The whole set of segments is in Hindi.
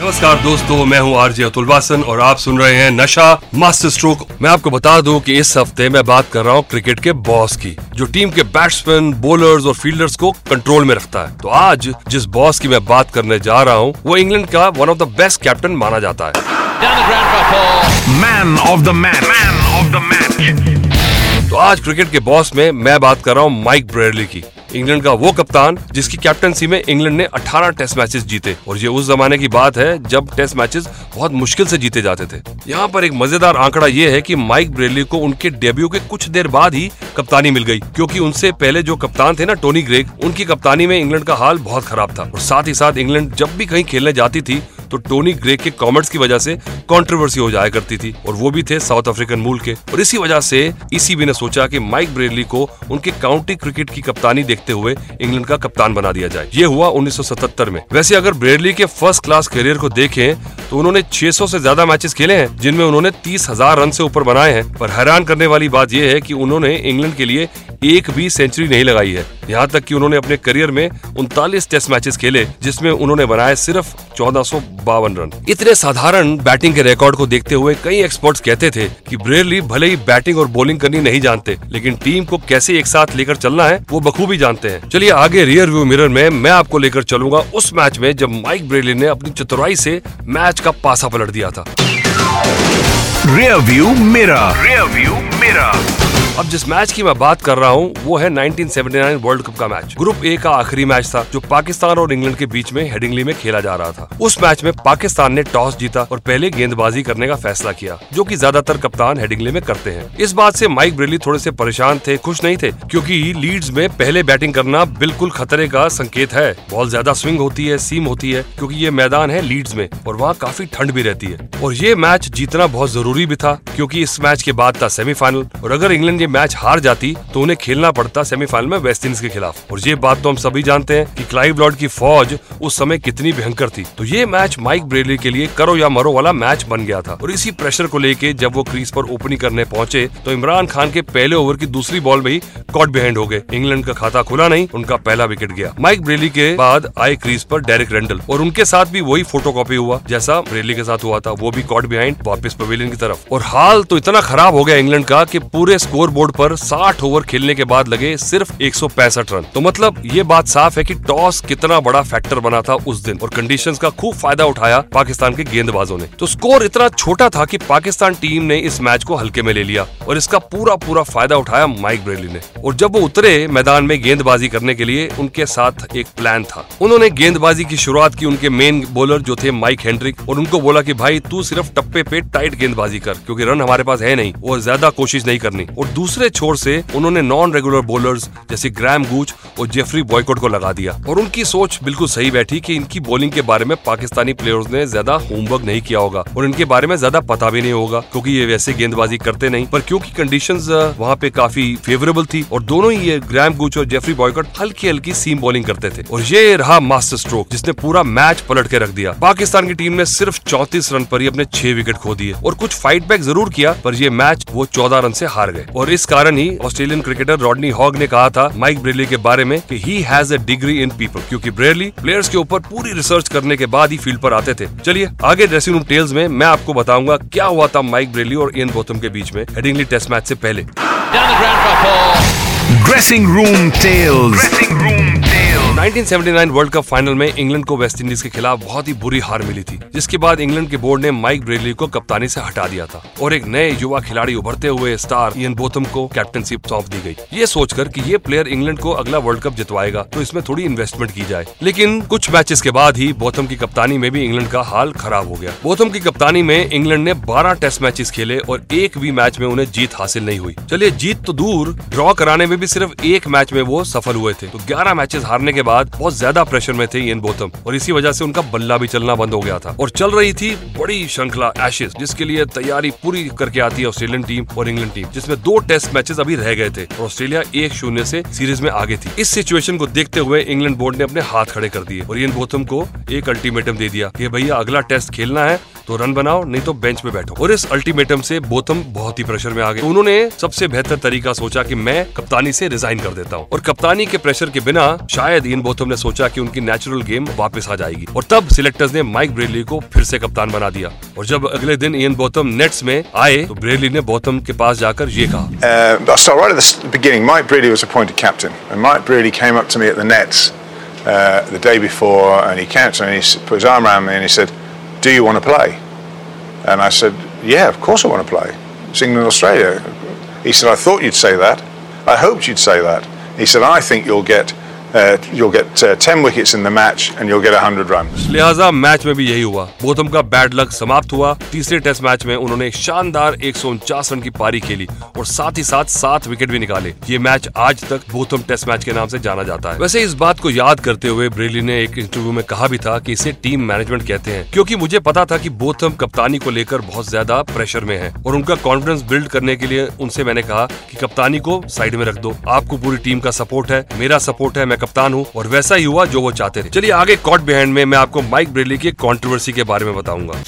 नमस्कार दोस्तों मैं हूँ आरजे अतुल वासन और आप सुन रहे हैं नशा मास्टर स्ट्रोक। मैं आपको बता दूँ कि इस हफ़्ते मैं बात कर रहा हूँ क्रिकेट के बॉस की जो टीम के बैट्समैन बॉलर्स और फील्डर्स को कंट्रोल में रखता है। तो आज जिस बॉस की मैं बात करने जा रहा हूँ वो इंग्लैंड का one of the best captain माना जाता है। Man of the man of the match तो आज क्रिकेट के बॉस में मैं बात कर रहा हूँ माइक ब्रेडली की। इंग्लैंड का वो कप्तान जिसकी कैप्टनसी में इंग्लैंड ने 18 टेस्ट मैचेस जीते। और ये उस जमाने की बात है जब टेस्ट मैचेस बहुत मुश्किल से जीते जाते थे। यहाँ पर एक मज़ेदार आंकड़ा ये है कि माइक ब्रेली को उनके डेब्यू के कुछ देर बाद ही कप्तानी मिल गई, क्योंकि उनसे पहले जो कप्तान थे ना टोनी ग्रेग, उनकी कप्तानी में इंग्लैंड का हाल बहुत खराब था। और साथ ही साथ इंग्लैंड जब भी कहीं खेलने जाती थी तो टोनी ग्रे के कॉमेंट्स की वजह से कंट्रोवर्सी हो जाया करती थी और वो भी थे साउथ अफ्रीकन मूल के। और इसी वजह से ईसीबी ने सोचा कि माइक ब्रेडली को उनके काउंटी क्रिकेट की कप्तानी देखते हुए इंग्लैंड का कप्तान बना दिया जाए। ये हुआ 1977 में। वैसे अगर ब्रेडली के फ़र्स्ट क्लास करियर को देखें तो उन्होंने 600 से ज़्यादा मैचेस खेले हैं, जिनमें उन्होंने तीस हज़ार रन से ऊपर बनाए हैं। पर हैरान करने वाली बात यह है कि उन्होंने इंग्लैंड के लिए एक भी सेंचुरी नहीं लगाई है। यहाँ तक कि उन्होंने अपने करियर में उनतालीस टेस्ट मैचेस खेले, जिसमें उन्होंने बनाए सिर्फ़ चौदह रन। इतने साधारण बैटिंग के रिकॉर्ड को देखते हुए कई एक्सपर्ट्स कहते थे कि ब्रेरली भले ही बैटिंग और बॉलिंग करनी नहीं जानते, लेकिन टीम को कैसे एक साथ लेकर चलना है, वो बखूबी जानते हैं। चलिए आगे रियर व्यू मिरर में मैं आपको लेकर चलूँगा उस मैच में जब माइक ब्रेरली ने अपनी चतुराई से मैच का पासा पलट दिया था। रियर व्यू मेरा रियर व्यू मेरा अब जिस मैच की मैं बात कर रहा हूँ, वो है 1979 वर्ल्ड कप का मैच। ग्रुप ए का आखिरी मैच था, जो पाकिस्तान और इंग्लैंड के बीच में हेडिंगली में खेला जा रहा था। उस मैच में पाकिस्तान ने टॉस जीता और पहले गेंदबाजी करने का फैसला किया, जो कि ज़्यादातर कप्तान हेडिंगली में करते हैं। इस बात ऐसी माइक ब्रेली थोड़े से परेशान थे, खुश नहीं थे, क्योंकि लीड्स में पहले बैटिंग करना बिल्कुल खतरे का संकेत है। बॉल ज़्यादा स्विंग होती है, सीम होती है, क्योंकि ये मैदान है लीड्स में, और वहाँ काफ़ी ठंड भी रहती है। और ये मैच जीतना बहुत ज़रूरी भी था, क्योंकि इस मैच के बाद था सेमीफाइनल, और अगर इंग्लैंड ये मैच हार जाती तो उन्हें खेलना पड़ता सेमीफाइनल में वेस्ट इंडीज के खिलाफ। और ये बात तो हम सभी जानते हैं कि क्लाइव लॉर्ड की फौज उस समय कितनी भयंकर थी। तो ये मैच माइक ब्रेली के लिए करो या मरो वाला मैच बन गया था। और इसी प्रेशर को लेके जब वो क्रीज पर ओपनिंग करने पहुँचे तो इमरान खान के पहले ओवर की दूसरी बॉल में ही कॉट बिहाइंड हो गए। इंग्लैंड का खाता खुला नहीं, उनका पहला विकेट गया। माइक ब्रेली के बाद आए क्रीज पर डेरिक रेंडल। और उनके साथ भी वही फ़ोटो हुआ, जैसा ब्रेली के साथ हुआ था। वो भी कॉट बिहाइंड, वापस पवेलियन की तरफ़। और हाल तो इतना खराब हो गया इंग्लैंड का कि पूरे स्कोर बोर्ड पर 60 ओवर खेलने के बाद लगे सिर्फ़ एक सौ पैंसठ रन। तो मतलब ये बात साफ़ है कि टॉस कितना बड़ा फैक्टर बना था उस दिन और कंडीशन का खूब फ़ायदा उठाया पाकिस्तान के गेंदबाजों ने। तो स्कोर इतना छोटा था की पाकिस्तान टीम ने इस मैच को हल्के में ले लिया और इसका पूरा पूरा फ़ायदा उठाया माइक ब्रेली ने। और जब वो उतरे मैदान में गेंदबाजी करने के लिए, उनके साथ एक प्लान था। उन्होंने गेंदबाजी की शुरुआत की उनके मेन बॉलर जो थे माइक हेनड्रिक और उनको बोला कि, भाई, तू सिर्फ़ टप्पे पे टाइट गेंदबाजी कर, क्योंकि रन हमारे पास है नहीं और ज़्यादा कोशिश नहीं करनी। और दूसरे छोर से उन्होंने नॉन रेगुलर बॉलर्स जैसे ग्रैम गूच और जेफरी बॉयकॉट को लगा दिया। और उनकी सोच बिल्कुल सही बैठी कि इनकी बॉलिंग के बारे में पाकिस्तानी प्लेयर्स ने ज़्यादा होमवर्क नहीं किया होगा और इनके बारे में ज़्यादा पता भी नहीं होगा, क्योंकि ये वैसे गेंदबाजी करते नहीं, पर क्योंकि कंडीशंस वहाँ पे काफ़ी फेवरेबल थी और दोनों ही ये ग्रैम गूच और जेफरी बॉयकॉट हल्की हल्की सीम बॉलिंग करते थे। और ये रहा मास्टर स्ट्रोक जिसने पूरा मैच पलट के रख दिया। पाकिस्तान की टीम ने सिर्फ़ चौतीस रन पर ही अपने छह विकेट खो दिए और कुछ फाइट बैक ज़रूर किया, पर ये मैच वो चौदह रन से हार गए। और इस कारण ही ऑस्ट्रेलियन क्रिकेटर रॉडनी हॉग ने कहा था माइक ब्रेली के बारे में कि he has a degree in people क्योंकि ब्रेली प्लेयर्स के ऊपर पूरी रिसर्च करने के बाद ही फ़ील्ड पर आते थे। चलिए आगे ड्रेसिंग रूम टेल्स में मैं आपको बताऊँगा क्या हुआ था माइक ब्रेली और एन गौतम के बीच में हेडिंगली टेस्ट मैच ऐसी पहले। Dressing room dressing room tales 1979 world cup final में इंग्लैंड को वेस्ट इंडीज के खिलाफ बहुत ही बुरी हार मिली थी, जिसके बाद इंग्लैंड के बोर्ड ने माइक ब्रेडली को कप्तानी से हटा दिया था और एक नए युवा खिलाड़ी उभरते हुए स्टार इयन बोथम को कैप्टनशिप सौंप दी गई। ये सोचकर कि ये प्लेयर इंग्लैंड को अगला वर्ल्ड कप जितवाएगा तो इसमें थोड़ी इन्वेस्टमेंट की जाए। लेकिन कुछ मैचेस के बाद ही बोथम की कप्तानी में भी इंग्लैंड का हाल खराब हो गया। बोथम की कप्तानी में इंग्लैंड ने 12 टेस्ट मैचेस खेले और एक भी मैच में उन्हें जीत हासिल नहीं हुई। चलिए जीत तो दूर ड्रॉ कराने में भी सिर्फ़ एक मैच में वो सफल हुए थे। तो 11 मैचेस हारने के बाद बहुत ज़्यादा प्रेशर में थे इयन बोथम और इसी वजह से उनका बल्ला भी चलना बंद हो गया था। और चल रही थी बड़ी श्रृंखला एशेज जिसके लिए तैयारी पूरी करके आती है ऑस्ट्रेलियन टीम और इंग्लैंड टीम जिसमें दो टेस्ट मैचेस अभी रह गए थे और ऑस्ट्रेलिया एक शून्य से सीरीज़ में आगे थी। इस सिचुएशन को देखते हुए इंग्लैंड बोर्ड ने अपने हाथ खड़े कर दिए और इयन बोथम को एक अल्टीमेटम दे दिया कि भैया, अगला टेस्ट खेलना है तो रन बनाओ, नहीं तो बेंच पे बैठो। और इस अल्टीमेटम से बोथम बहुत ही प्रेशर में आ गए। उन्होंने सबसे बेहतर तरीका सोचा कि मैं कप्तानी से रिजाइन कर देता हूँ। और कप्तानी के प्रेशर के बिना शायद इन बोथम ने सोचा कि उनकी नेचुरल गेम वापस आ जाएगी और तब सिलेक्टर्स ने माइक ब्रेली को फिर से कप्तान बना दिया और जब अगले दिन इयन बोथम नेट्स में आए तो ब्रेली ने बोथम के पास जाकर ये कहा Uh, so right at the beginning, Mike Breedy was appointed captain, and Mike Breedy came up to me at the Nets uh, the day before, and he came to me and he put his arm around me and he said, "Do you want to play?" And I said, "Yeah, of course I want to play. It's England, Australia." He said, "I thought you'd say that. I hoped you'd say that." He said, "I think you'll get." Uh, you'll get uh, 10 wickets in the match and you'll get 100 runs. लिहाजा मैच में भी यही हुआ। बोथम का बैड लक समाप्त हुआ। तीसरे टेस्ट मैच में उन्होंने शानदार एक सौ उनचास रन की पारी खेली और साथ ही साथ सात विकेट भी निकाले। ये मैच आज तक बोथम टेस्ट मैच के नाम से जाना जाता है। वैसे इस बात को याद करते हुए ब्रेली ने एक इंटरव्यू में कहा भी था कि इसे टीम मैनेजमेंट कहते हैं क्योंकि मुझे पता था कि बोथम कप्तानी को लेकर बहुत ज़्यादा प्रेशर में है और उनका कॉन्फिडेंस बिल्ड करने के लिए उनसे मैंने कहा कि कप्तानी को साइड में रख दो। आपको पूरी टीम का सपोर्ट है मेरा सपोर्ट है मैं कप्तान हूँ और वैसा ही हुआ जो वो चाहते थे। चलिए आगे कॉट बिहाइंड में मैं आपको माइक ब्रेली की कॉन्ट्रोवर्सी के बारे में बताऊँगा।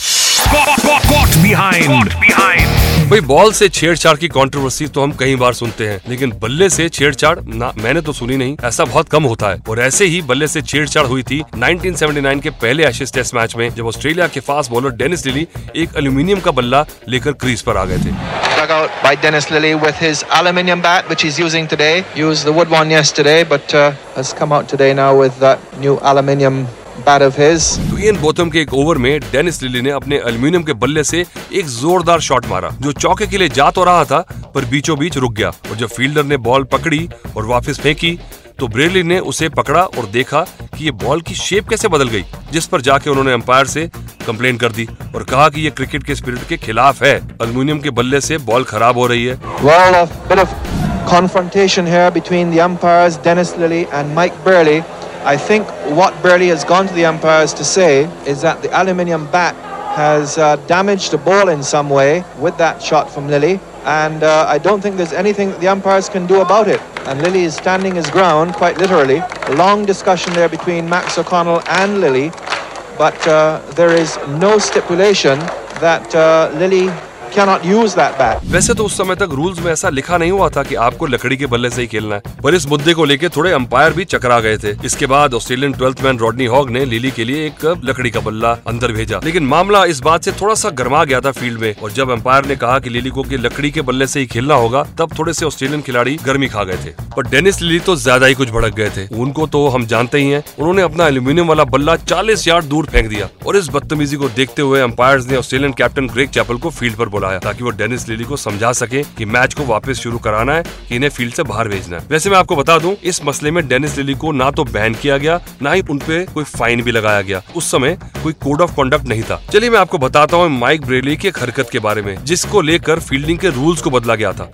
भाई बॉल से छेड़छाड़ की कंट्रोवर्सी तो हम कई बार सुनते हैं लेकिन बल्ले से छेड़छाड़ ना मैंने तो सुनी नहीं। ऐसा बहुत कम होता है। और ऐसे ही बल्ले से छेड़छाड़ हुई थी 1979 के पहले एशेज टेस्ट मैच में जब ऑस्ट्रेलिया के फास्ट बॉलर डेनिस लिली एक एल्यूमिनियम का बल्ला लेकर क्रीज पर आ गए थे। Dug out by Dennis Lilly with his aluminium bat, which he's using today. Used the wood one yesterday, but uh, has come out today now with that new aluminium bat of his. तो इयन बोथम के एक ओवर में डेनिस लिली ने अपने एल्यूमिनियम के बल्ले से एक जोरदार शॉट मारा जो चौके के लिए जा तो रहा था पर बीचों बीच रुक गया और जब फील्डर ने बॉल पकड़ी और वापस फेंकी तो ब्रेली ने उसे पकड़ा और देखा कि ये बॉल की शेप कैसे बदल गई जिस पर जाके उन्होंने अंपायर से कंप्लेन कर दी और कहा कि ये क्रिकेट के स्पिरिट के खिलाफ है एल्यूमिनियम के बल्ले से बॉल खराब हो रही है Well, a confrontation here between the umpires, Dennis Lilly and Mike Burley. I think what Burley has gone to the umpires to say is that the aluminium bat has uh, damaged the ball in some way with that shot from Lilly. And uh, I don't think there's anything the umpires can do about it. And Lilly is standing his ground, quite literally. A long discussion there between Max O'Connell and Lilly. But uh, there is no stipulation that uh, cannot use that bat. वैसे तो उस समय तक रूल्स में ऐसा लिखा नहीं हुआ था कि आपको लकड़ी के बल्ले से ही खेलना है। पर इस मुद्दे को लेकर थोड़े अंपायर भी चकरा गए थे। इसके बाद Australian twelfth man Rodney Hogg ने लिली के लिए एक लकड़ी का बल्ला अंदर भेजा। लेकिन मामला इस बात से थोड़ा सा गर्मा गया था फ़ील्ड में। और जब अंपायर ने कहा की लिली को कि लकड़ी के बल्ले से ही खेलना होगा, तब थोड़े से ऑस्ट्रेलियन खिलाड़ी गर्मी खा गए थे। पर डेनिस लिली तो ज़्यादा ही कुछ भड़क गए थे। उनको तो हम जानते ही हैं। उन्होंने अपना एल्यूमिनियम वाला बल्ला 40 यार्ड दूर फेंक दिया। और इस बदतमीजी को देखते हुए अंपायर्स ने ऑस्ट्रेलियन कैप्टन ग्रेग चैपल को फ़ील्ड पर बुलाया ताकि वो डेनिस लिली को समझा सके कि मैच को वापस शुरू कराना है, कि इन्हें फ़ील्ड से बाहर भेजना है। वैसे मैं आपको बता दूँ, इस मसले में डेनिस लिली को ना तो बैन किया गया, ना ही उनपे कोई फाइन भी लगाया गया। उस समय कोई कोड ऑफ़ कंडक्ट नहीं था। चलिए मैं आपको बताता हूँ माइक ब्रेली की हरकत के बारे में, जिसको लेकर फील्डिंग के रूल्स को बदला गया था।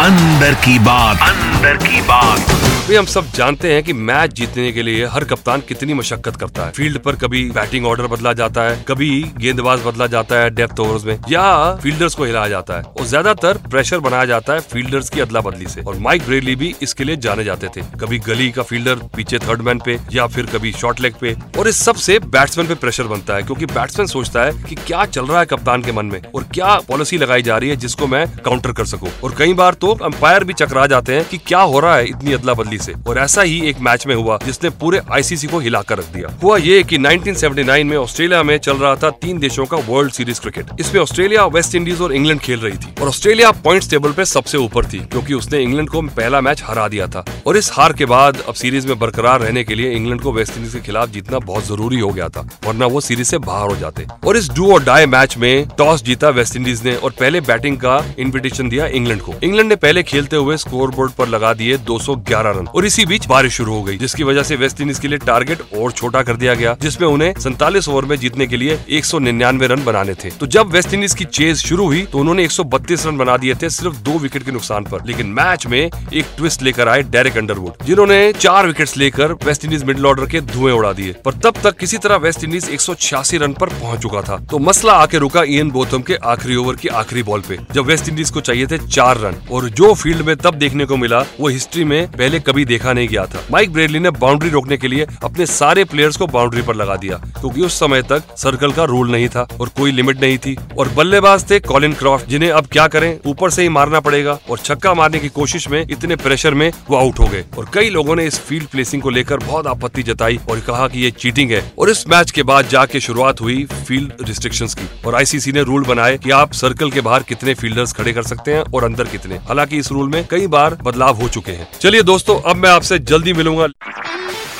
अंदर की बात। अंदर की बात। भाई हम सब जानते हैं कि मैच जीतने के लिए हर कप्तान कितनी मशक्कत करता है। फ़ील्ड पर कभी बैटिंग ऑर्डर बदला जाता है, कभी गेंदबाज बदला जाता है डेप्थ ओवर्स में, या फील्डर्स को हिलाया जाता है। और ज़्यादातर प्रेशर बनाया जाता है फील्डर्स की अदला बदली से। और माइक ब्रेली भी इसके लिए जाने जाते थे। कभी गली का फील्डर पीछे थर्ड मैन पे, या फिर कभी शॉर्ट लेग पे। और इस सबसे बैट्समैन पे प्रेशर बनता है, क्योंकि बैट्समैन सोचता है कि क्या चल रहा है कप्तान के मन में, और क्या पॉलिसी लगाई जा रही है जिसको मैं काउंटर कर सकूँ। और कई बार तो अंपायर भी चकरा जाते हैं कि क्या हो रहा है इतनी अदला बदली से। और ऐसा ही एक मैच में हुआ जिसने पूरे आईसीसी को हिलाकर रख दिया। हुआ ये कि 1979 में ऑस्ट्रेलिया में चल रहा था तीन देशों का वर्ल्ड सीरीज़ क्रिकेट इसमें ऑस्ट्रेलिया वेस्ट इंडीज और इंग्लैंड खेल रही थी। और ऑस्ट्रेलिया पॉइंट टेबल पे सबसे ऊपर थी, क्योंकि उसने इंग्लैंड को पहला मैच हरा दिया था। और इस हार के बाद अब सीरीज़ में बरकरार रहने के लिए इंग्लैंड को वेस्ट इंडीज के खिलाफ जीतना बहुत ज़रूरी हो गया था, वरना वो सीरीज़ से बाहर हो जाते। और इस डू और डाई मैच में टॉस जीता वेस्ट इंडीज ने और पहले बैटिंग का इन्विटेशन दिया इंग्लैंड को। इंग्लैंड ने पहले खेलते हुए स्कोर बोर्ड पर लगा दिए 211 रन। और इसी बीच बारिश शुरू हो गई, जिसकी वजह से वेस्ट इंडीज के लिए टारगेट और छोटा कर दिया गया, जिसमें उन्हें सैतालीस ओवर में जीतने के लिए एक सौ निन्यानवे रन बनाने थे। तो जब वेस्ट इंडीज की चेज शुरू हुई तो उन्होंने एक सौ बत्तीस रन बना दिए थे सिर्फ़ दो विकेट के नुकसान पर, लेकिन मैच में एक ट्विस्ट लेकर आए डेरेक अंडरवुड, जिन्होंने चार विकेट्स लेकर वेस्ट इंडीज मिडिल ऑर्डर के धुएँ उड़ा दिए। पर तब तक किसी तरह वेस्ट इंडीज एक सौ छियासी रन पर पहुँच चुका था। तो मसला आके रुका इयन बोथम के आखिरी ओवर की आखिरी बॉल पे, जब वेस्ट इंडीज को चाहिए थे चार रन। और जो फ़ील्ड में तब देखने को मिला, वो हिस्ट्री में पहले कभी देखा नहीं गया था। माइक ब्रेडली ने बाउंड्री रोकने के लिए अपने सारे प्लेयर्स को बाउंड्री पर लगा दिया, क्योंकि उस समय तक सर्कल का रूल नहीं था और कोई लिमिट नहीं थी। और बल्लेबाज थे कॉलिन क्रॉफ्ट, जिन्हें अब क्या करें? ऊपर से ही मारना पड़ेगा और छक्का मारने की कोशिश में इतने प्रेशर में वो आउट हो गए। और कई लोगों ने इस फ़ील्ड प्लेसिंग को लेकर बहुत आपत्ति जताई और कहा कि ये चीटिंग है। और इस मैच के बाद जाके शुरुआत हुई फ़ील्ड रिस्ट्रिक्शन की। और आईसीसी ने रूल बनाए की आप सर्कल के बाहर कितने फील्डर्स खड़े कर सकते हैं और अंदर कितने। हालाँकि इस रूल में कई बार बदलाव हो चुके हैं। चलिए दोस्तों अब मैं आपसे जल्दी मिलूँगा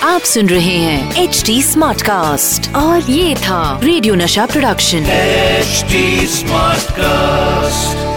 आप सुन रहे हैं एच डी स्मार्ट कास्ट और ये था रेडियो नशा प्रोडक्शन एच स्मार्ट Smartcast.